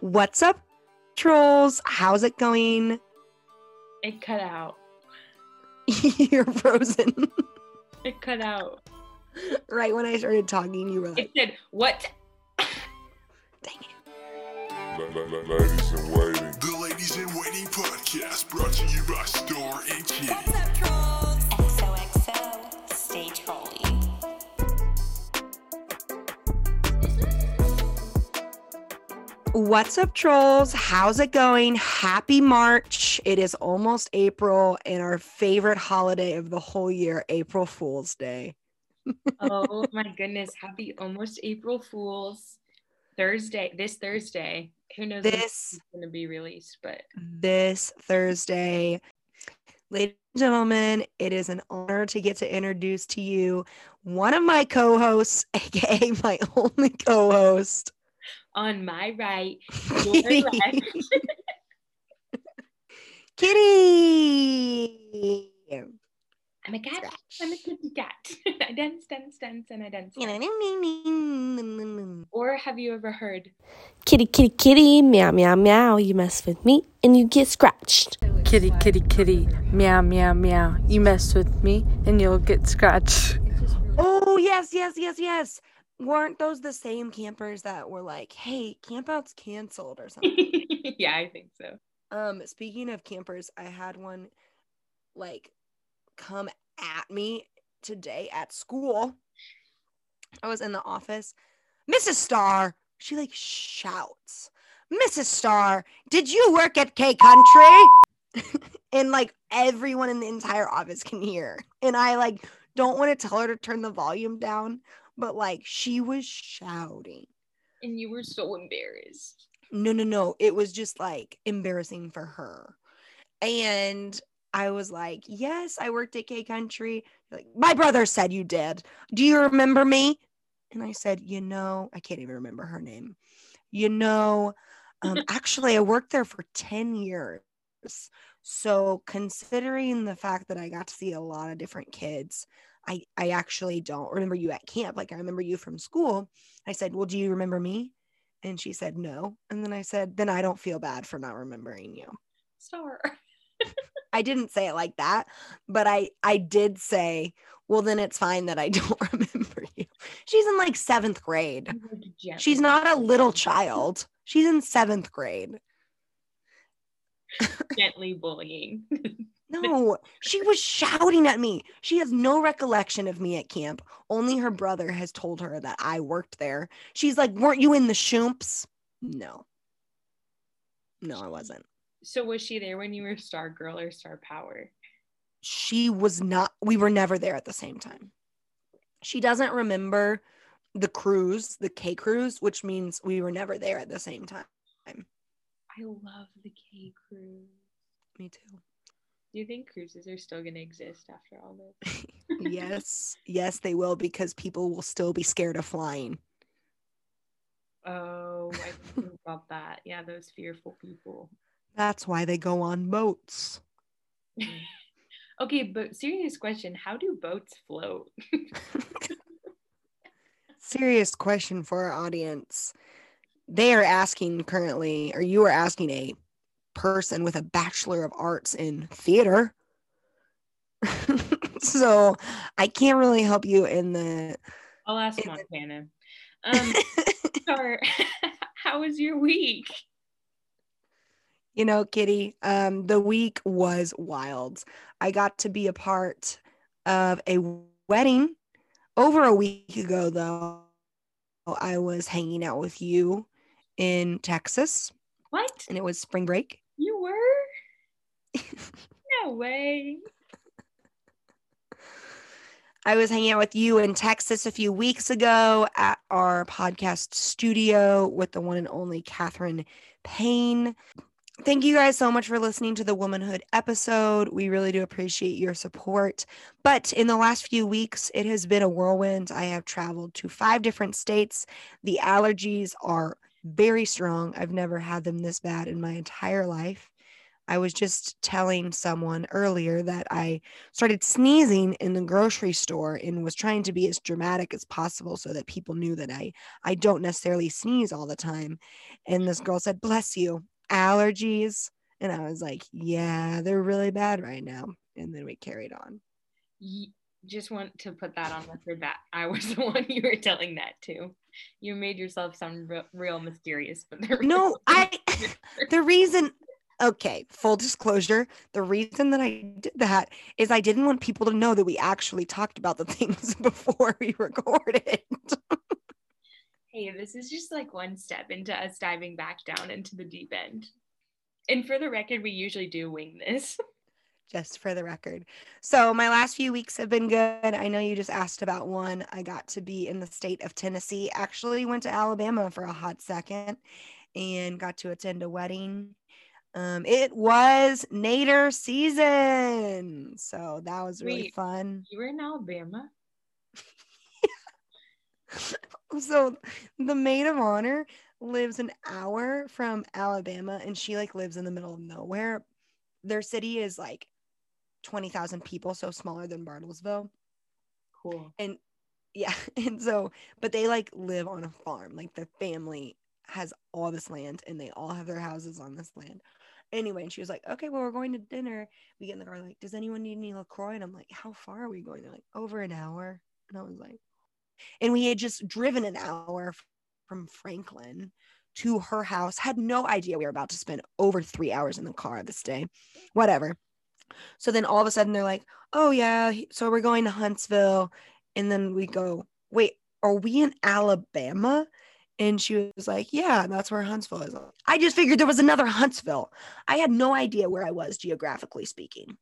What's up, trolls? How's it going? It cut out. You're frozen. It cut out. right when I started talking, you were It said, What? dang it. La- la- la- Ladies in waiting. The Ladies in Waiting podcast brought to you by Star and Kitty. What's up, trolls? How's it going? Happy March. It is almost April and our favorite holiday of the whole year, April Fool's Day. Oh my goodness. Happy almost April Fools. Thursday, this Thursday. Who knows This it's going to be released, but this Thursday. Ladies and gentlemen, it is an honor to get to introduce to you one of my co-hosts, aka my only co-host. On my right, your Kitty. left. Kitty. I'm a cat. I'm a kitty cat. I dance, dance, dance, and I dance. dance. Or have you ever heard? Kitty, kitty, kitty, meow, meow, meow. You mess with me and you get scratched. Kitty, kitty, kitty, meow, meow, meow. You mess with me and you'll get scratched. Oh, yes, yes, yes, yes. Weren't those the same campers that were like, hey, campout's canceled or something? yeah, I think so. Um, speaking of campers, I had one like come at me today at school. I was in the office. Mrs. Star, she like shouts, Mrs. Star, did you work at K Country? and like everyone in the entire office can hear. And I like don't want to tell her to turn the volume down, but like she was shouting. And you were so embarrassed. No, no, no. It was just like embarrassing for her. And I was like, Yes, I worked at K Country. Like, my brother said you did. Do you remember me? And I said, You know, I can't even remember her name. You know, um, actually, I worked there for 10 years. So, considering the fact that I got to see a lot of different kids, I, I actually don't remember you at camp. Like, I remember you from school. I said, Well, do you remember me? And she said, No. And then I said, Then I don't feel bad for not remembering you. Star. I didn't say it like that, but I I did say, Well, then it's fine that I don't remember you. She's in like seventh grade. She's not a little child. She's in seventh grade. gently bullying. No, she was shouting at me. She has no recollection of me at camp. Only her brother has told her that I worked there. She's like, Weren't you in the Shoomps? No. No, I wasn't. so was she there when you were Star Girl or Star Power? She was not, we were never there at the same time. She doesn't remember the cruise, the K cruise, which means we were never there at the same time. I love the K cruise. Me too. Do you think cruises are still going to exist after all this? yes, yes, they will because people will still be scared of flying. Oh, I think about that. Yeah, those fearful people. That's why they go on boats. okay, but serious question how do boats float? Serious question for our audience. They are asking currently, or you are asking a person with a Bachelor of Arts in theater. so I can't really help you in the. I'll ask Montana. Um, Star, how was your week? you know, Kitty, um, the week was wild. I got to be a part of a wedding over a week ago, though. I was hanging out with you in Texas, What? and it was spring break. You were? No way. I was hanging out with you in Texas a few weeks ago at our podcast studio with the one and only Catherine Payne. Thank you guys so much for listening to the womanhood episode. We really do appreciate your support. But in the last few weeks, it has been a whirlwind. I have traveled to five different states. The allergies are very strong. I've never had them this bad in my entire life. I was just telling someone earlier that I started sneezing in the grocery store and was trying to be as dramatic as possible so that people knew that I I don't necessarily sneeze all the time. And this girl said, "Bless you, allergies." And I was like, "Yeah, they're really bad right now." And then we carried on. Ye- just want to put that on record that I was the one you were telling that to. You made yourself sound real, real mysterious, but there No, I the reason okay, full disclosure, the reason that I did that is I didn't want people to know that we actually talked about the things before we recorded. Hey, this is just like one step into us diving back down into the deep end. And for the record, we usually do wing this. just for the record. So my last few weeks have been good. I know you just asked about one. I got to be in the state of Tennessee. Actually went to Alabama for a hot second and got to attend a wedding. Um, it was Nader season. So that was really Wait. fun. You were in Alabama? So the maid of honor lives an hour from Alabama and she like lives in the middle of nowhere. Their city is like 20,000 people, so smaller than Bartlesville. Cool. and yeah and so but they like live on a farm. Like the family has all this land and they all have their houses on this land. Anyway and she was like okay well we're going to dinner. We get in the car like does anyone need any lacroix? And i'm like how far are we going? They're like over an hour. And i was like and we had just driven an hour from franklin to her house had no idea we were about to spend over three hours in the car this day. Whatever so then all of a sudden they're like oh yeah so we're going to huntsville. And then we go wait are we in alabama? And she was like yeah that's where huntsville is. I just figured there was another huntsville. I had no idea where i was geographically speaking.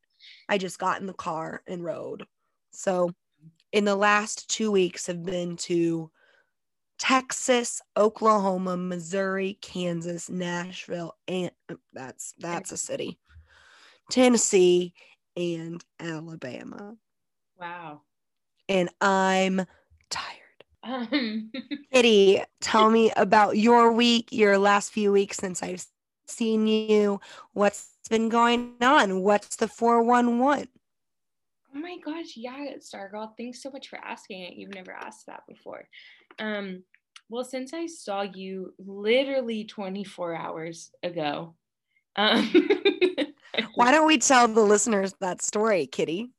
I just got in the car and rode. So in the last two weeks have been to texas oklahoma missouri kansas nashville and uh, that's that's a city tennessee and alabama Wow. and I'm tired. Um, Kitty, tell me about your week, your last few weeks since I've seen you. What's been going on? What's the 411? oh my gosh, yeah, Stargirl. Thanks so much for asking it. You've never asked that before. Um, well, since I saw you literally 24 hours ago, um, Why don't we tell the listeners that story, Kitty?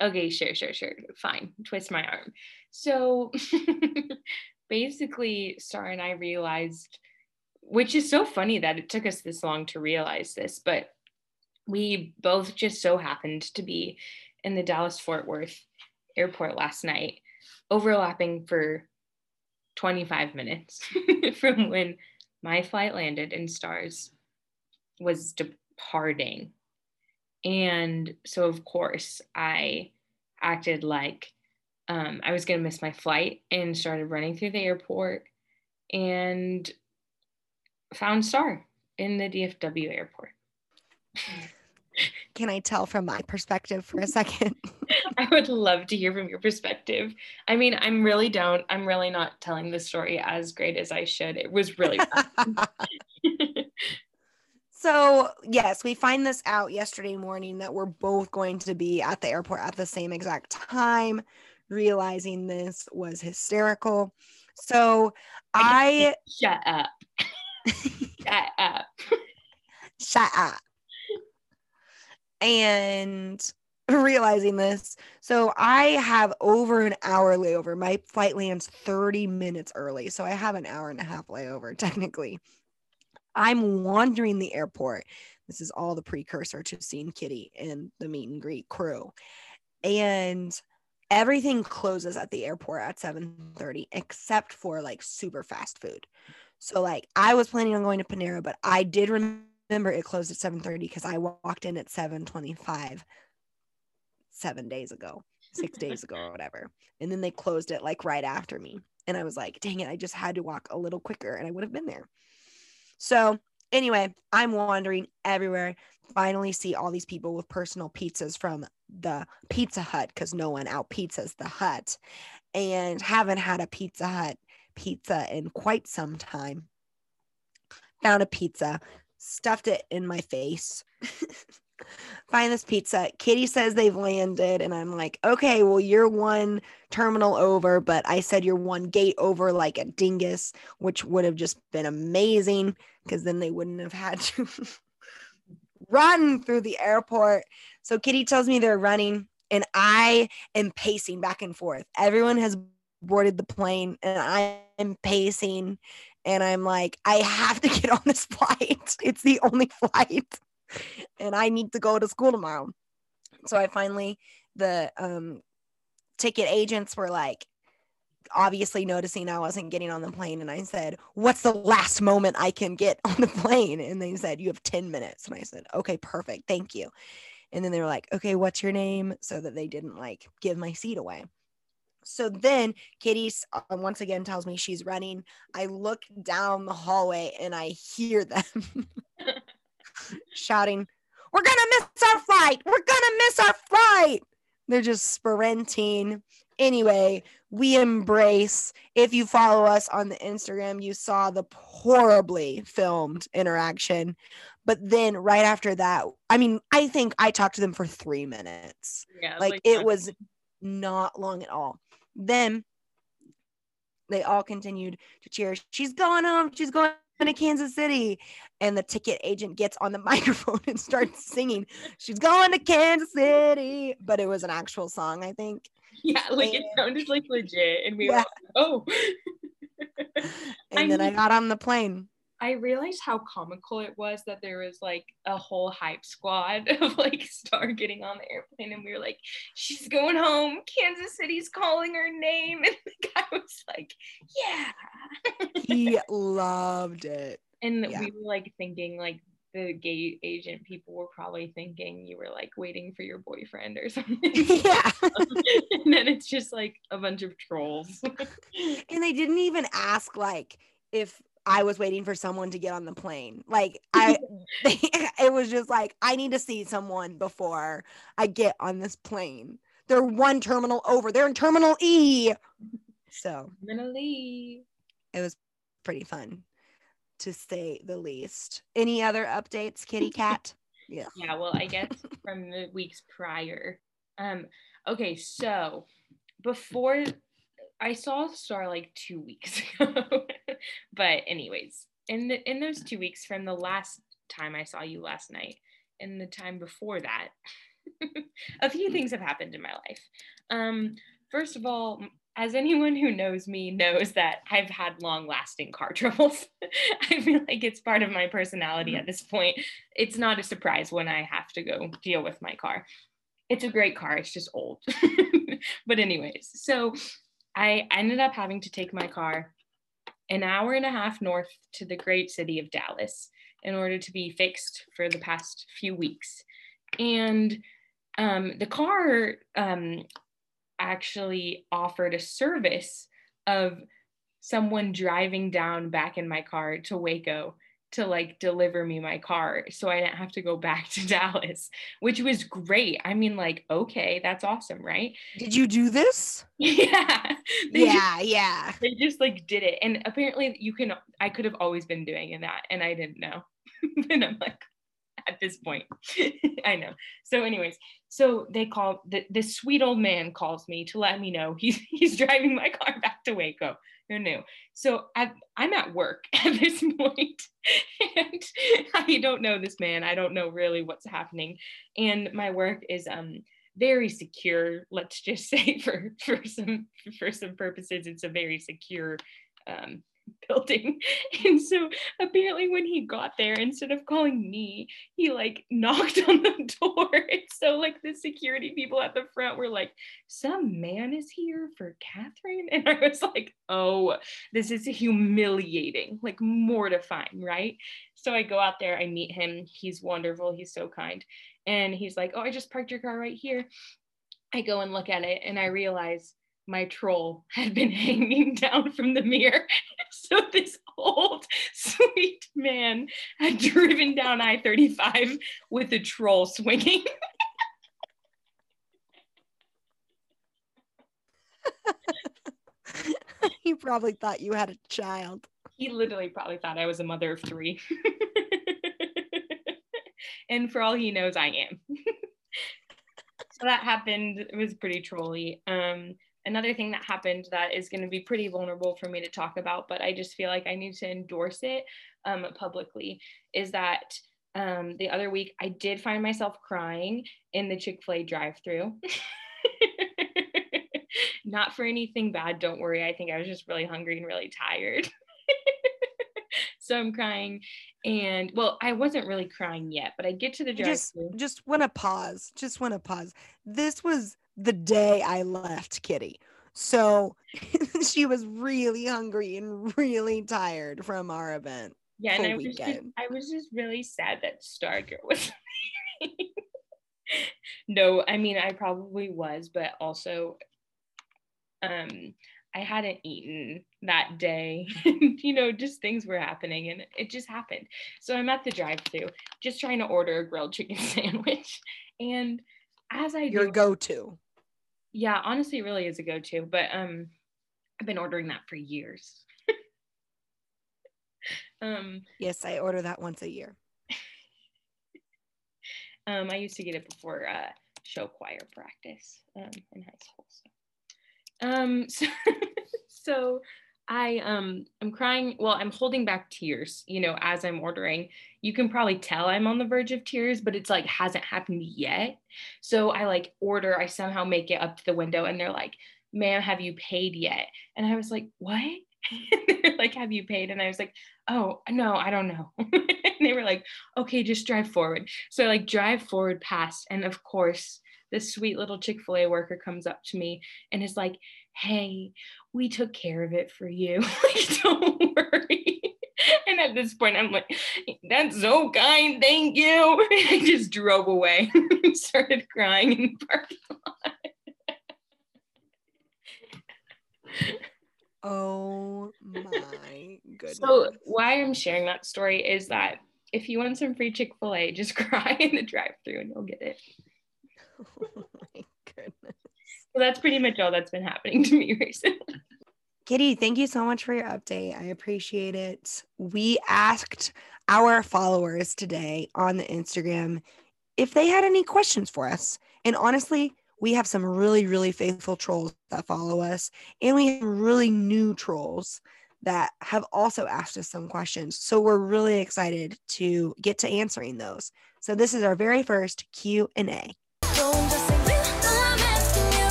okay, sure, sure, sure. Fine. Twist my arm. So basically, Star and I realized, which is so funny that it took us this long to realize this, but we both just so happened to be in the Dallas Fort Worth airport last night, overlapping for 25 minutes from when my flight landed and Stars was departing. And so, of course, I acted like um, I was going to miss my flight and started running through the airport and found Star in the DFW airport. Can I tell from my perspective for a second? I would love to hear from your perspective. I mean, I'm really down. I'm really not telling the story as great as I should. It was really. so, yes, we find this out yesterday morning that we're both going to be at the airport at the same exact time. Realizing this was hysterical. So, I Shut up. Shut up. shut up. And realizing this, so I have over an hour layover. My flight lands 30 minutes early. So I have an hour and a half layover, technically. I'm wandering the airport. This is all the precursor to seeing Kitty and the meet and greet crew. And everything closes at the airport at 7:30 except for like super fast food. So like I was planning on going to Panera, but I did remember it closed at 7:30 because I walked in at 7:25 seven days ago, six days ago, or whatever. And then they closed it like right after me. And I was like, dang it, I just had to walk a little quicker and I would have been there. So anyway, I'm wandering everywhere. Finally see all these people with personal pizzas from the Pizza Hut because no one out pizzas the hut and haven't had a Pizza Hut pizza in quite some time. Found a pizza, stuffed it in my face. Find this pizza. Kitty says they've landed, and I'm like, okay, well, you're one terminal over, but I said you're one gate over like a dingus, which would have just been amazing because then they wouldn't have had to run through the airport. So Kitty tells me they're running, and I am pacing back and forth. Everyone has boarded the plane, and I am pacing, and I'm like, I have to get on this flight. It's the only flight, and I need to go to school tomorrow. So I finally, the um, ticket agents were like, obviously noticing I wasn't getting on the plane. And I said, What's the last moment I can get on the plane? And they said, You have 10 minutes. And I said, Okay, perfect. Thank you. And then they were like, Okay, what's your name? So that they didn't like give my seat away. So then Kitty uh, once again tells me she's running. I look down the hallway and I hear them shouting, We're going to miss our flight. We're going to miss our flight. They're just sprinting. Anyway, we embrace. If you follow us on the Instagram, you saw the horribly filmed interaction. But then right after that, I mean, I think I talked to them for three minutes. Yeah, Like, it was not long at all. Then they all continued to cheer. She's going home. She's going to Kansas City. And the ticket agent gets on the microphone and starts singing, She's going to Kansas City. But it was an actual song, I think. Yeah, like it sounded like legit, and we were like, oh. And I then I got on the plane. I realized how comical it was that there was like a whole hype squad of like Star getting on the airplane, and we were like, "She's going home. Kansas City's calling her name," and the guy was like, "Yeah." He loved it. And Yeah. we were like thinking like the gate agent people were probably thinking you were like waiting for your boyfriend or something. yeah. and then it's just like a bunch of trolls. and they didn't even ask like if I was waiting for someone to get on the plane. Like I it was just like I need to see someone before I get on this plane. They're one terminal over. They're in terminal E. So, I'm it was pretty fun to say the least. Any other updates, Kitty Cat? Yeah. Yeah, well, I guess from the weeks prior. Um, okay, so before I saw Star like two weeks ago, but anyways, in the in those two weeks from the last time I saw you last night and the time before that, a few things have happened in my life. Um, first of all, as anyone who knows me knows that I've had long lasting car troubles. I feel like it's part of my personality at this point. It's not a surprise when I have to go deal with my car. It's a great car, it's just old. but, anyways, so I ended up having to take my car an hour and a half north to the great city of Dallas in order to be fixed for the past few weeks. And um, the car um, actually offered a service of someone driving down back in my car to Waco to like deliver me my car so I didn't have to go back to Dallas, which was great. I mean, like, okay, that's awesome, right? Did you do this? yeah. They just- Yeah, yeah. they just like did it. And apparently you can I could have always been doing that and I didn't know. and I'm like at this point. I know. So anyways, so they call the this sweet old man calls me to let me know he's he's driving my car back to Waco. Who knew? So I, I'm at work at this point, I don't know this man. I don't know really what's happening, and my work is um very secure. Let's just say for for some for some purposes, it's a very secure um, building. And so apparently, when he got there, instead of calling me, he like knocked on the door. And so like the security people at the front were like, "Some man is here for Catherine," and I was like, "Oh, this is humiliating, like mortifying, right?" So I go out there, I meet him. He's wonderful. He's so kind. And he's like, Oh, I just parked your car right here. I go and look at it and I realize my troll had been hanging down from the mirror. So this old sweet man had driven down I 35 with a troll swinging. he probably thought you had a child. He literally probably thought I was a mother of three. and for all he knows, I am. so that happened. It was pretty trolly. Um, another thing that happened that is going to be pretty vulnerable for me to talk about, but I just feel like I need to endorse it um, publicly is that um, the other week I did find myself crying in the Chick fil A drive through. Not for anything bad, don't worry. I think I was just really hungry and really tired. so I'm crying. And well, I wasn't really crying yet, but I get to the drive just just want to pause. Just want to pause. This was the day I left Kitty. So she was really hungry and really tired from our event. Yeah, and I was just, I was just really sad that Stargirl was. no, I mean I probably was, but also, um, I hadn't eaten that day. you know, just things were happening, and it just happened. So I'm at the drive-through, just trying to order a grilled chicken sandwich, and as I Your do, go-to. Yeah, honestly, it really is a go-to. But um, I've been ordering that for years. um. Yes, I order that once a year. Um, I used to get it before uh, show choir practice um, in high school. So, um, so, so I um, I'm crying. Well, I'm holding back tears. You know, as I'm ordering, you can probably tell I'm on the verge of tears, but it's like hasn't happened yet. So I like order. I somehow make it up to the window, and they're like, "Ma'am, have you paid yet?" And I was like, "What?" like, "Have you paid?" And I was like, "Oh no, I don't know." and they were like, "Okay, just drive forward." So I like drive forward past, and of course, this sweet little Chick fil A worker comes up to me and is like, Hey, we took care of it for you. like, don't worry. And at this point, I'm like, That's so kind. Thank you. I just drove away and started crying in the parking lot. Oh my goodness. So, why I'm sharing that story is that if you want some free Chick fil A, just cry in the drive through and you'll get it. oh my. So, that's pretty much all that's been happening to me recently. Kitty, thank you so much for your update. I appreciate it. We asked our followers today on the Instagram if they had any questions for us. And honestly, we have some really, really faithful trolls that follow us, and we have really new trolls that have also asked us some questions. So we're really excited to get to answering those. So this is our very first Q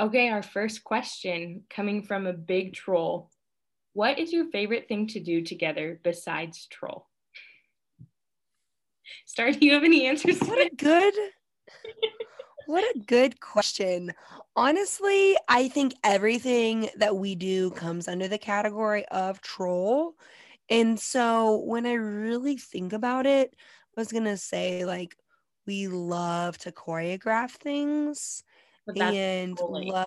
Okay, our first question coming from a big troll. What is your favorite thing to do together besides troll? Star, do you have any answers? What a good what a good question. Honestly, I think everything that we do comes under the category of troll. And so when I really think about it, I was going to say like we love to choreograph things and love.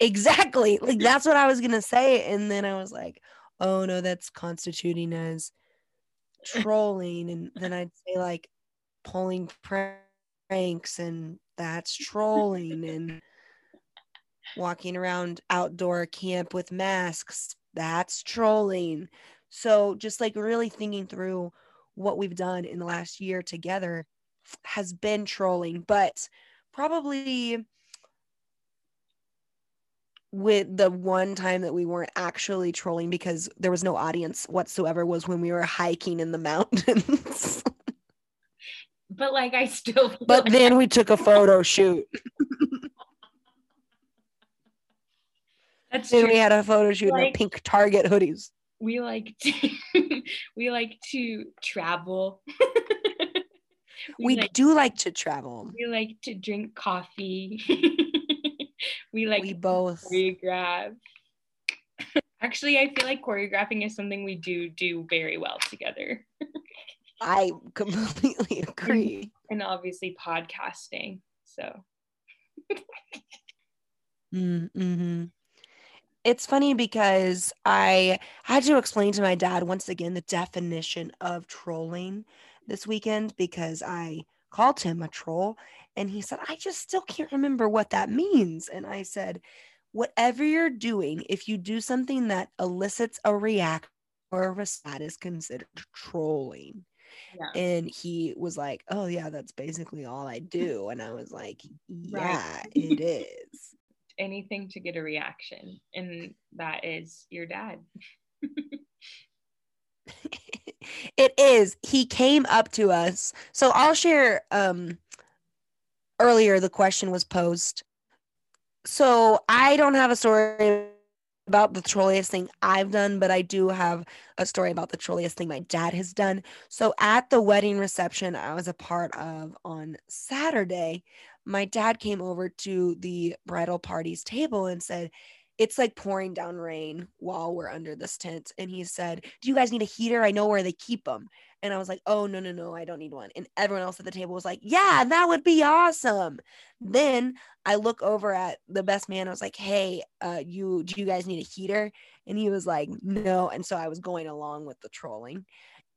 Exactly. Like that's what I was to say and then I was like, "Oh no, that's constituting as trolling." And then I'd say like pulling pranks and that's trolling and walking around outdoor camp with masks that's trolling. So just like really thinking through what we've done in the last year together has been trolling but probably with the one time that we weren't actually trolling because there was no audience whatsoever was when we were hiking in the mountains But like, I still. but like then we took a photo shoot that's then true. we had a photo shoot in Like- pink target hoodies we like to we like to travel. we like, do like to travel we like to drink coffee. we like we both choreograph. Actually, I feel like choreographing is something we do do very well together, i completely agree and obviously podcasting. So mm-hmm. it's funny because i had to explain to my dad once again the definition of trolling this weekend because i called him a troll and he said i just still can't remember what that means and i said whatever you're doing if you do something that elicits a reaction or a response is considered trolling Yeah. And he was like, Oh, yeah, that's basically all I do. And I was like, Yeah, it is. Anything to get a reaction, and that is your dad. it is. He came up to us. So I'll share um earlier the question was posed. So I don't have a story about the trolliest thing I've done, but I do have a story about the trolliest thing my dad has done. So at the wedding reception I was a part of on Saturday, my dad came over to the bridal party's table and said, it's like pouring down rain while we're under this tent. And he said, Do you guys need a heater? I know where they keep them. And I was like, Oh, no, no, no, I don't need one. And everyone else at the table was like, Yeah, that would be awesome. Then I look over at the best man. I was like, Hey, uh, you do you guys need a heater? And he was like, No. And so I was going along with the trolling.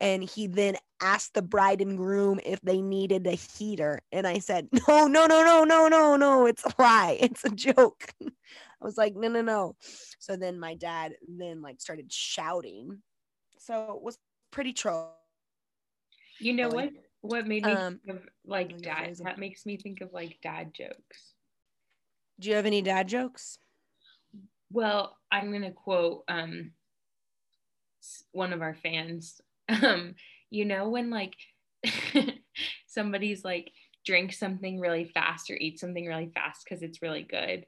And he then asked the bride and groom if they needed a heater. And I said, No, no, no, no, no, no, no. It's a lie. It's a joke. I was like, no, no, no. So then my dad then like started shouting. So it was pretty troll. You know what? What made me Um, think of like think dad? That makes me think of like dad jokes. Do you have any dad jokes? Well, I'm gonna quote um one of our fans. Um, you know when like somebody's like drink something really fast or eat something really fast because it's really good.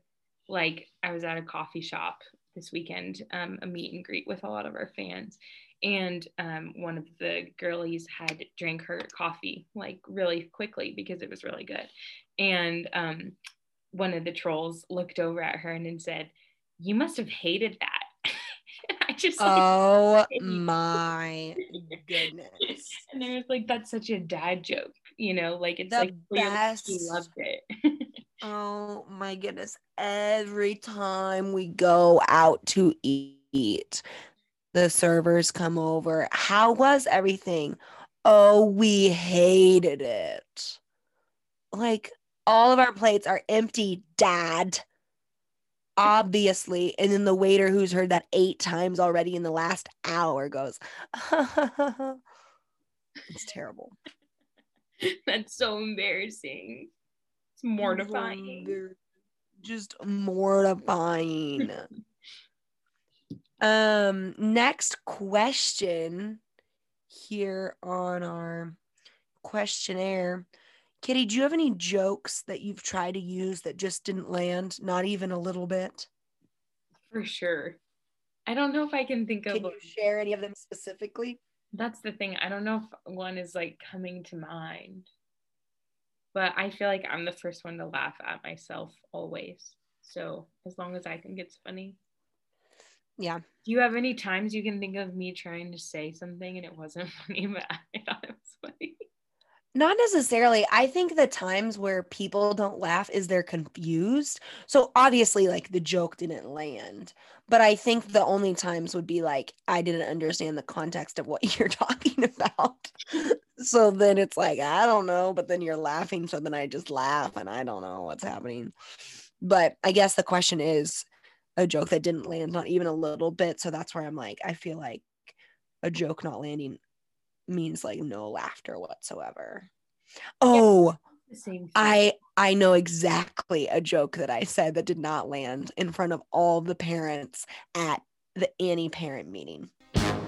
Like I was at a coffee shop this weekend, um, a meet and greet with a lot of our fans, and um, one of the girlies had drank her coffee like really quickly because it was really good, and um, one of the trolls looked over at her and then said, "You must have hated that." and I just like, Oh my goodness. and there was like that's such a dad joke, you know, like it's The like best. he loved it. Oh my goodness. Every time we go out to eat, the servers come over. How was everything? Oh, we hated it. Like all of our plates are empty, dad. Obviously. And then the waiter who's heard that eight times already in the last hour goes, it's terrible. that's so embarrassing. It's mortifying. Just mortifying. um, next question here on our questionnaire. Kitty, do you have any jokes that you've tried to use that just didn't land? Not even a little bit. For sure. I don't know if I can think of Can you share any of them specifically? That's the thing. I don't know if one is like coming to mind. But I feel like I'm the first one to laugh at myself always. So as long as I think it's funny. Yeah. Do you have any times you can think of me trying to say something and it wasn't funny, but I thought it was funny? Not necessarily. I think the times where people don't laugh is they're confused. So obviously, like the joke didn't land. But I think the only times would be like, I didn't understand the context of what you're talking about. so then it's like, I don't know. But then you're laughing. So then I just laugh and I don't know what's happening. But I guess the question is a joke that didn't land, not even a little bit. So that's where I'm like, I feel like a joke not landing means like no laughter whatsoever. Oh, The same. I I know exactly a joke that I said that did not land in front of all the parents at the Annie parent meeting.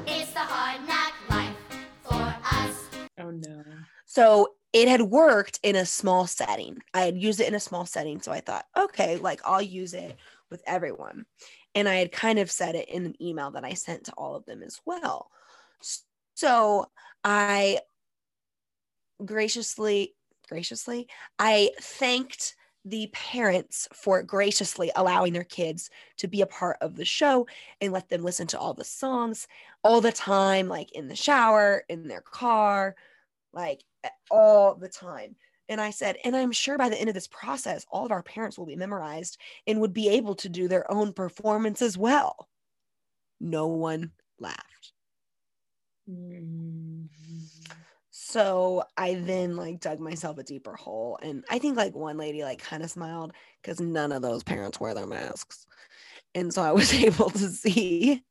It's the hard knock life for us. Oh no. So it had worked in a small setting. I had used it in a small setting. So I thought, okay, like I'll use it with everyone. And I had kind of said it in an email that I sent to all of them as well. So I graciously, graciously, I thanked the parents for graciously allowing their kids to be a part of the show and let them listen to all the songs all the time, like in the shower, in their car, like eh, all the time. And I said, and I'm sure by the end of this process, all of our parents will be memorized and would be able to do their own performance as well. No one laughed. So I then like dug myself a deeper hole. And I think like one lady like kind of smiled because none of those parents wear their masks. And so I was able to see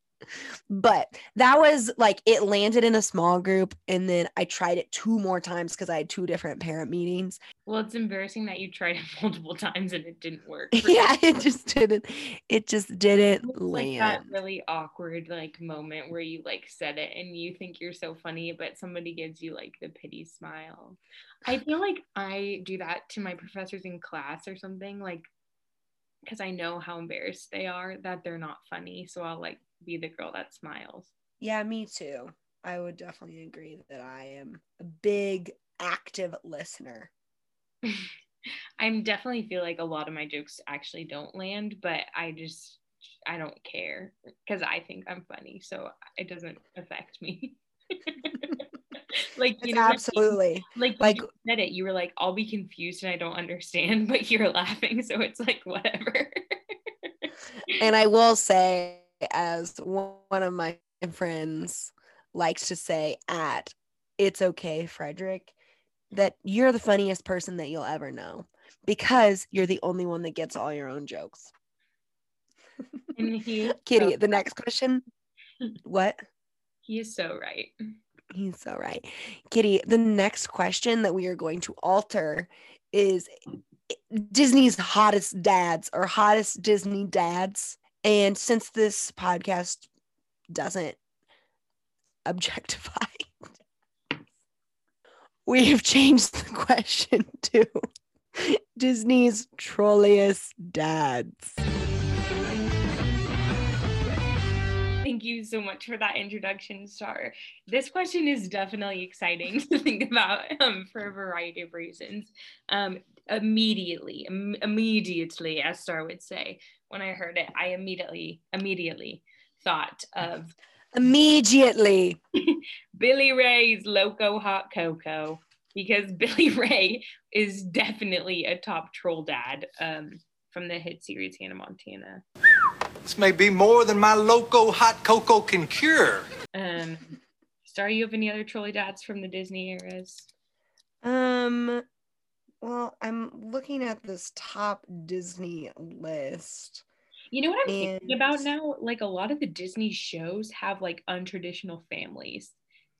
but that was like it landed in a small group and then I tried it two more times because I had two different parent meetings. Well, it's embarrassing that you tried it multiple times and it didn't work. yeah, it just didn't it just didn't It's like that land. really awkward like moment where you like said it and you think you're so funny, but somebody gives you like the pity smile. I feel like I do that to my professors in class or something, like because I know how embarrassed they are that they're not funny. So I'll like be the girl that smiles. Yeah, me too. I would definitely agree that I am a big active listener. I'm definitely feel like a lot of my jokes actually don't land, but I just I don't care because I think I'm funny, so it doesn't affect me. like you know, absolutely. like like- you said it, you were like, "I'll be confused and I don't understand," but you're laughing, so it's like whatever. And I will say, as one of my friends likes to say at It's Okay, Frederick, that you're the funniest person that you'll ever know because you're the only one that gets all your own jokes. and he, Kitty, so- the next question. What? he is so right. He's so right. Kitty, the next question that we are going to alter is Disney's hottest dads or hottest Disney dads. And since this podcast doesn't objectify, we have changed the question to Disney's trolliest dads. You so much for that introduction, Star. This question is definitely exciting to think about um, for a variety of reasons. Um, immediately, im- immediately, as Star would say, when I heard it, I immediately, immediately thought of Immediately. Billy Ray's Loco Hot Cocoa because Billy Ray is definitely a top troll dad um, from the hit series Hannah Montana. This may be more than my loco hot cocoa can cure. Um, Star, you have any other trolly dads from the Disney eras? Um, well, I'm looking at this top Disney list. You know what I'm thinking about now? Like a lot of the Disney shows have like untraditional families.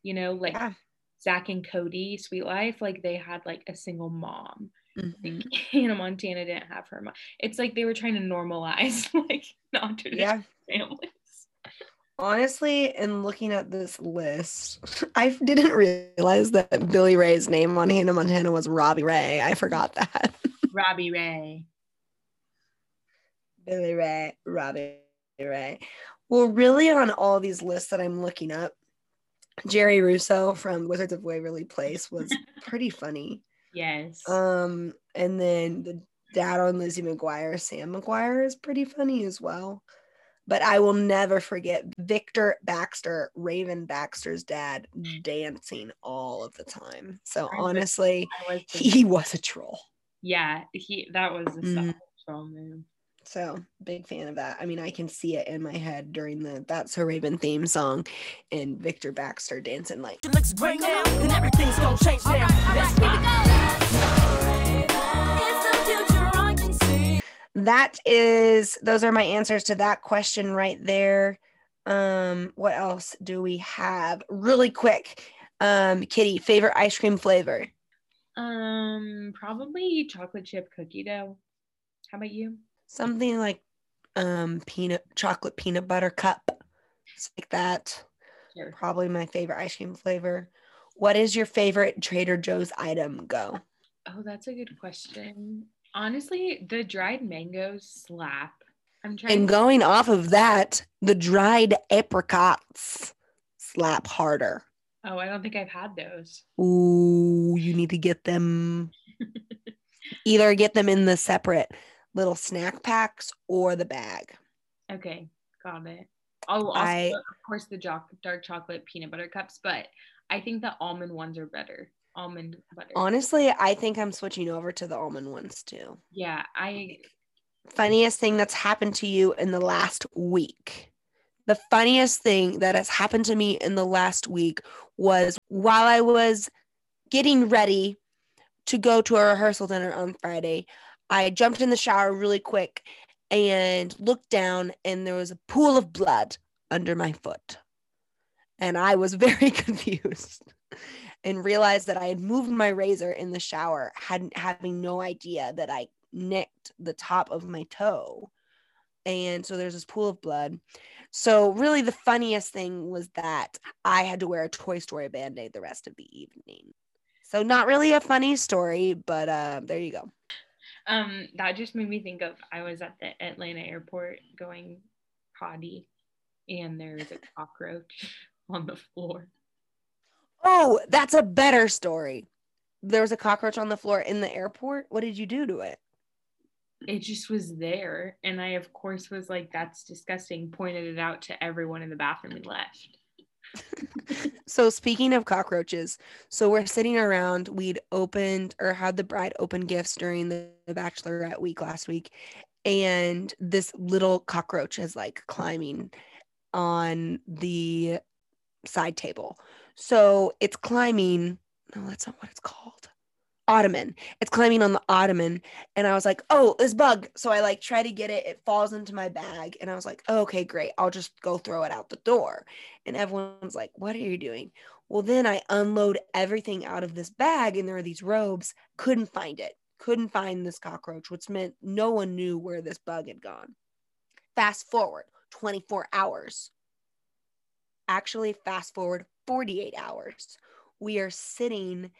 You know, like Yeah. Zack and Cody, Suite Life, like they had like a single mom. Mhm. Like Hannah Montana didn't have her mom. It's like they were trying to normalize like non-traditional Yeah, families. honestly, in looking at this list, I didn't realize that Billy Ray's name on Hannah Montana was Robbie Ray. I forgot that. Robbie Ray. Billy Ray, Robbie Ray. Well, really, on all these lists that I'm looking up, Jerry Russo from Wizards of Waverly Place was pretty funny. Yes. Um, and then the dad on Lizzie McGuire, Sam McGuire, is pretty funny as well. But I will never forget Victor Baxter, Raven Baxter's dad, dancing all of the time. So honestly, was he was a troll. yeah, he that was a solid troll move. So big fan of that. I mean, I can see it in my head during the That's So Raven theme song and Victor Baxter dancing like looks great now, and everything's gonna change now. Let's get it. that is those are my answers to that question right there. Um, what else do we have? Really quick. Um, Kitty, favorite ice cream flavor. Um, probably chocolate chip cookie dough. How about you? Something like um peanut chocolate peanut butter cup. It's like that. Sure. Probably my favorite ice cream flavor. What is your favorite Trader Joe's item? Go. Oh, that's a good question. Honestly, the dried mangoes slap. I'm trying. And going off of that, the dried apricots slap harder. oh, I don't think I've had those. Ooh, you need to get them. Either get them in the separate little snack packs or the bag. Okay, got it. Oh, also, I- of course, the joc- dark chocolate peanut butter cups, but I think the almond ones are better. Almond butter. Honestly, I think I'm switching over to the almond ones too. yeah, I Funniest thing that's happened to you in the last week. The funniest thing that has happened to me in the last week was while I was getting ready to go to a rehearsal dinner on Friday, I jumped in the shower really quick and looked down, and there was a pool of blood under my foot. And I was very confused and realized that I had moved my razor in the shower, hadn't having no idea that I nicked the top of my toe. And so there's this pool of blood. So really the funniest thing was that I had to wear a Toy Story band-aid the rest of the evening. So not really a funny story, but uh there you go. Um, that just made me think of I was at the Atlanta airport going potty, and there was a cockroach on the floor. Oh, that's a better story. There was a cockroach on the floor in the airport. What did you do to it? It just was there, and I of course was like, "That's disgusting." Pointed it out to everyone in the bathroom and left. So speaking of cockroaches, so we're sitting around. We'd opened or had the bride open gifts during the, bachelorette week last week, and this little cockroach is like climbing on the side table. So it's climbing. No, that's not what it's called. Ottoman. It's climbing on the ottoman. And I was like, oh, this bug. So I like try to get it. It falls into my bag. And I was like, oh, okay, great. I'll just go throw it out the door. And everyone's like, what are you doing? Well, then I unload everything out of this bag and there are these robes. Couldn't find it. Couldn't find this cockroach, which meant no one knew where this bug had gone. Fast forward 24 hours. Actually, fast forward 48 hours. We are sitting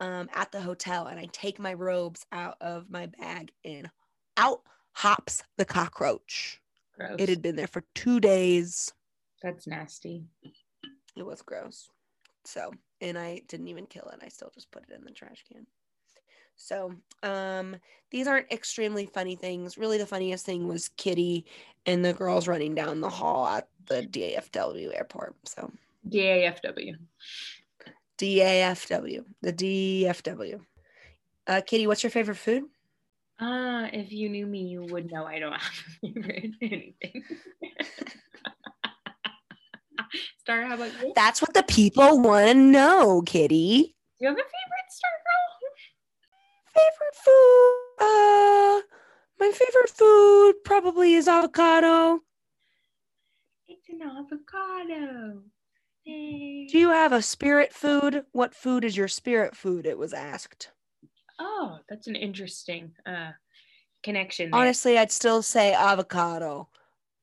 um, at the hotel and I take my robes out of my bag and out hops the cockroach. Gross. It had been there for two days. That's nasty. It was gross. So, and I didn't even kill it. I still just put it in the trash can. So, um, these aren't extremely funny things. Really, the funniest thing was Kitty and the girls running down the hall at the DAFW airport. So, DAFW. DAFW, the DFW. Uh, Kitty, what's your favorite food? Uh, if you knew me, you would know I don't have a favorite anything. Star, how about you? That's what the people want to know, Kitty. Do you have a favorite Star Girl? Favorite food? Uh, my favorite food probably is avocado. It's an avocado. Do you have a spirit food? What food is your spirit food? It was asked. Oh, that's an interesting uh connection. there. Honestly, I'd still say avocado.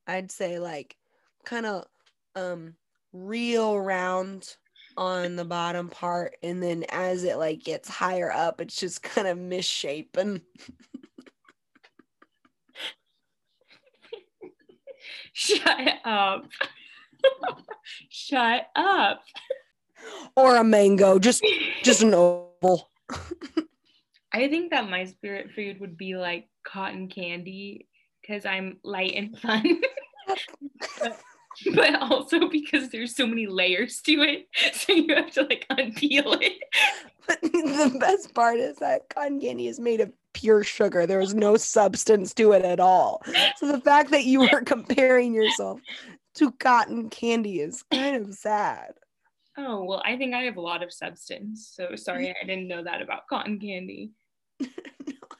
I'd say like kind of um real round on the bottom part and then as it like gets higher up it's just kind of misshapen. Shut up. Shut up. or a mango, just just an oval. I think that my spirit food would be like cotton candy because I'm light and fun. but, but also because there's so many layers to it. So you have to like unpeel it. But the best part is that cotton candy is made of pure sugar. There is no substance to it at all. So the fact that you were comparing yourself to cotton candy is kind of sad. Oh, well, I think I have a lot of substance. So sorry, I didn't know that about cotton candy. no,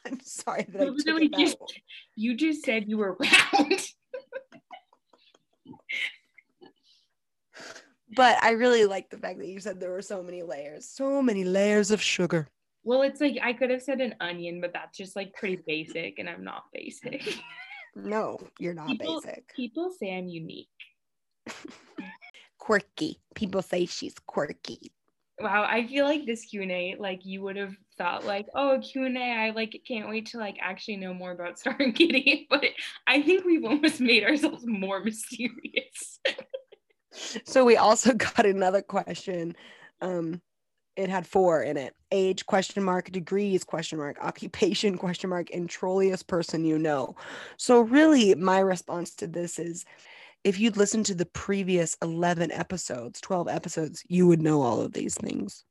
I'm sorry that I took it just, you just said you were round. But I really like the fact that you said there were so many layers, so many layers of sugar. well, it's like I could have said an onion, but that's just like pretty basic, and I'm not basic. No, you're not People- basic. People say I'm unique. Quirky. People say she's quirky. Wow, I feel like this Q and A, like you would have thought, like, oh, Q and A, I like can't wait to like actually know more about Star and Kitty, but I think we've almost made ourselves more mysterious. So we also got another question. Um, it had four in it: age question mark, degrees question mark, occupation question mark, and trolliest person you know. So really, my response to this is, if you'd listened to the previous eleven episodes, twelve episodes, you would know all of these things.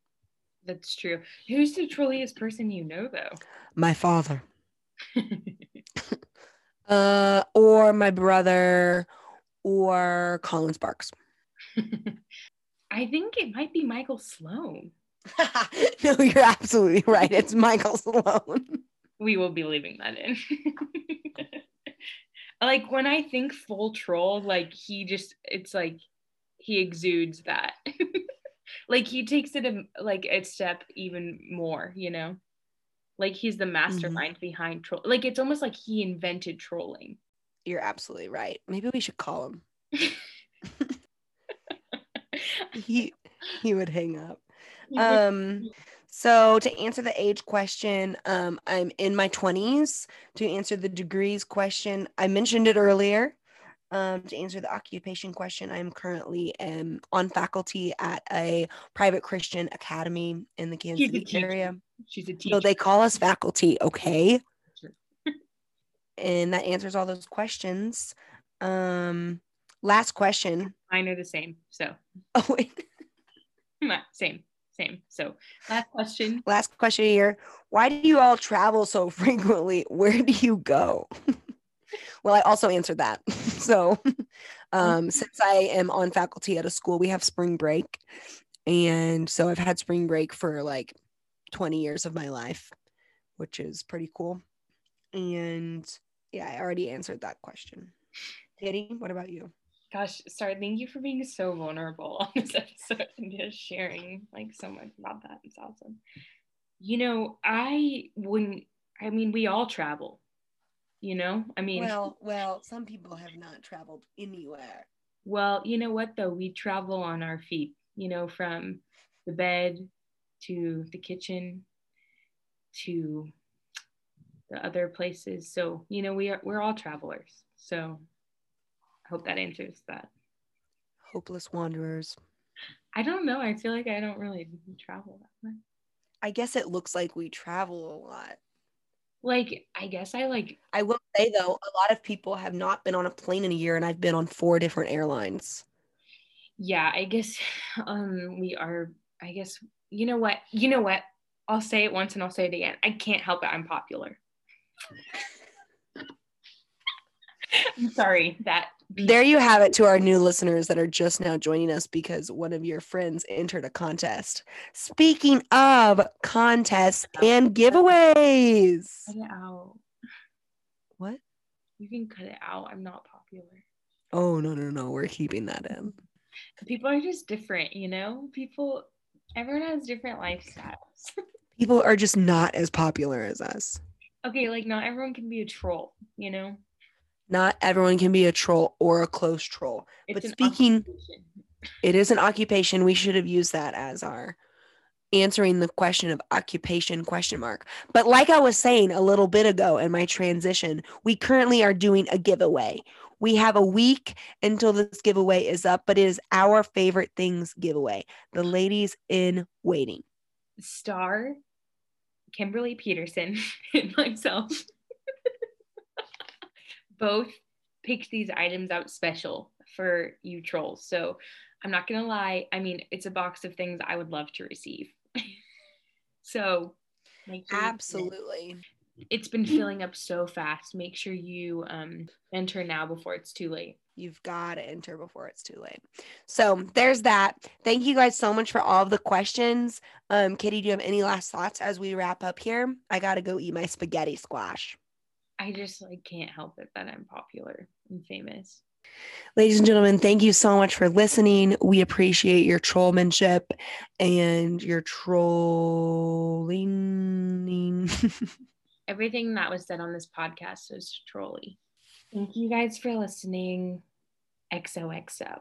That's true. Who's the trolliest person you know, though? My father, uh, or my brother, or Colin Sparks. I think it might be Michael Sloan. no, you're absolutely right. It's Michael Sloan. We will be leaving that in. like when I think full troll, like he just it's like he exudes that. like he takes it a, like a step even more, you know? Like he's the mastermind mm-hmm. behind troll. Like it's almost like he invented trolling. You're absolutely right. Maybe we should call him. he he would hang up. Um so to answer the age question, um I'm in my 20s. To answer the degrees question, I mentioned it earlier. Um, to answer the occupation question, I'm currently um, on faculty at a private Christian academy in the Kansas City area. She's a teacher. So they call us faculty, okay? And that answers all those questions. Um, last question. Mine are the same. So Oh, wait. same, same. So last question. last question here. Why do you all travel so frequently? Where do you go? well, I also answered that. so, um, since I am on faculty at a school, we have spring break. And so I've had spring break for like 20 years of my life, which is pretty cool. And yeah, I already answered that question. Katie, what about you? Gosh, sorry. Thank you for being so vulnerable on this episode and just sharing like so much about that. It's awesome. You know, I wouldn't. I mean, we all travel. You know, I mean, Well, well, some people have not traveled anywhere. Well, you know what though? We travel on our feet, you know, from the bed to the kitchen to the other places. So, you know, we are we're all travelers. So I hope that answers that. Hopeless wanderers. I don't know. I feel like I don't really travel that much. I guess it looks like we travel a lot. Like, I guess I like I will say though, a lot of people have not been on a plane in a year, and I've been on four different airlines. yeah, I guess um we are I guess you know what? You know what? I'll say it once and I'll say it again. I can't help it. I'm popular. I'm sorry that There you have it to our new listeners that are just now joining us because one of your friends entered a contest. Speaking of contests and giveaways, cut it out. what? You can cut it out. I'm not popular. Oh, no, no, no. We're keeping that in. People are just different, you know? People everyone has different lifestyles. People are just not as popular as us. okay, like not everyone can be a troll, you know? Not everyone can be a troll or a close troll. It's But speaking- occupation. It is an occupation. We should have used that as our answering the question of occupation question mark. But like I was saying a little bit ago in my transition, we currently are doing a giveaway. We have a week until this giveaway is up, but it is our favorite things giveaway. The ladies in waiting. Star, Kimberly Peterson, and myself both picked these items out special for you trolls. So I'm not gonna lie. I mean, it's a box of things I would love to receive. so sure Absolutely. it's been filling up so fast. Make sure you um, enter now before it's too late. You've got to enter before it's too late. So there's that. Thank you guys so much for all of the questions. Um, Kitty, do you have any last thoughts as we wrap up here? I gotta go eat my spaghetti squash. I just like can't help it that I'm popular and famous. Ladies and gentlemen, thank you so much for listening. We appreciate your trollmanship and your trolling. Everything that was said on this podcast was trolly. Thank you guys for listening. XOXO.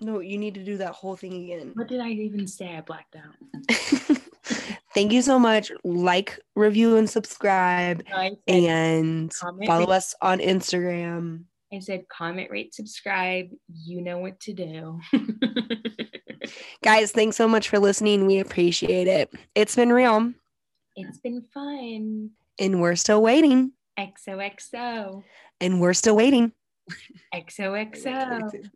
no, you need to do that whole thing again. What did I even say? I blacked out. thank you so much. Like, review, and subscribe. Said, And Comment, follow rate- us on Instagram. I said comment, rate, subscribe. You know what to do. Guys, thanks so much for listening. We appreciate it. It's been real, it's been fun. and we're still waiting. XOXO. And we're still waiting. XOXO.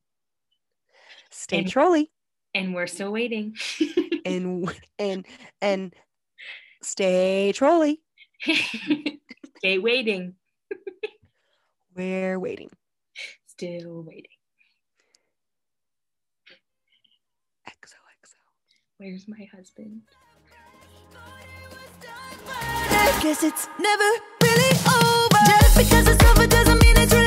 Stay And- trolly And we're still waiting. and and and stay trolly. Stay waiting. We're waiting. Still waiting. XOXO. Where's my husband? I guess it's never really over. Just because it's over doesn't mean it's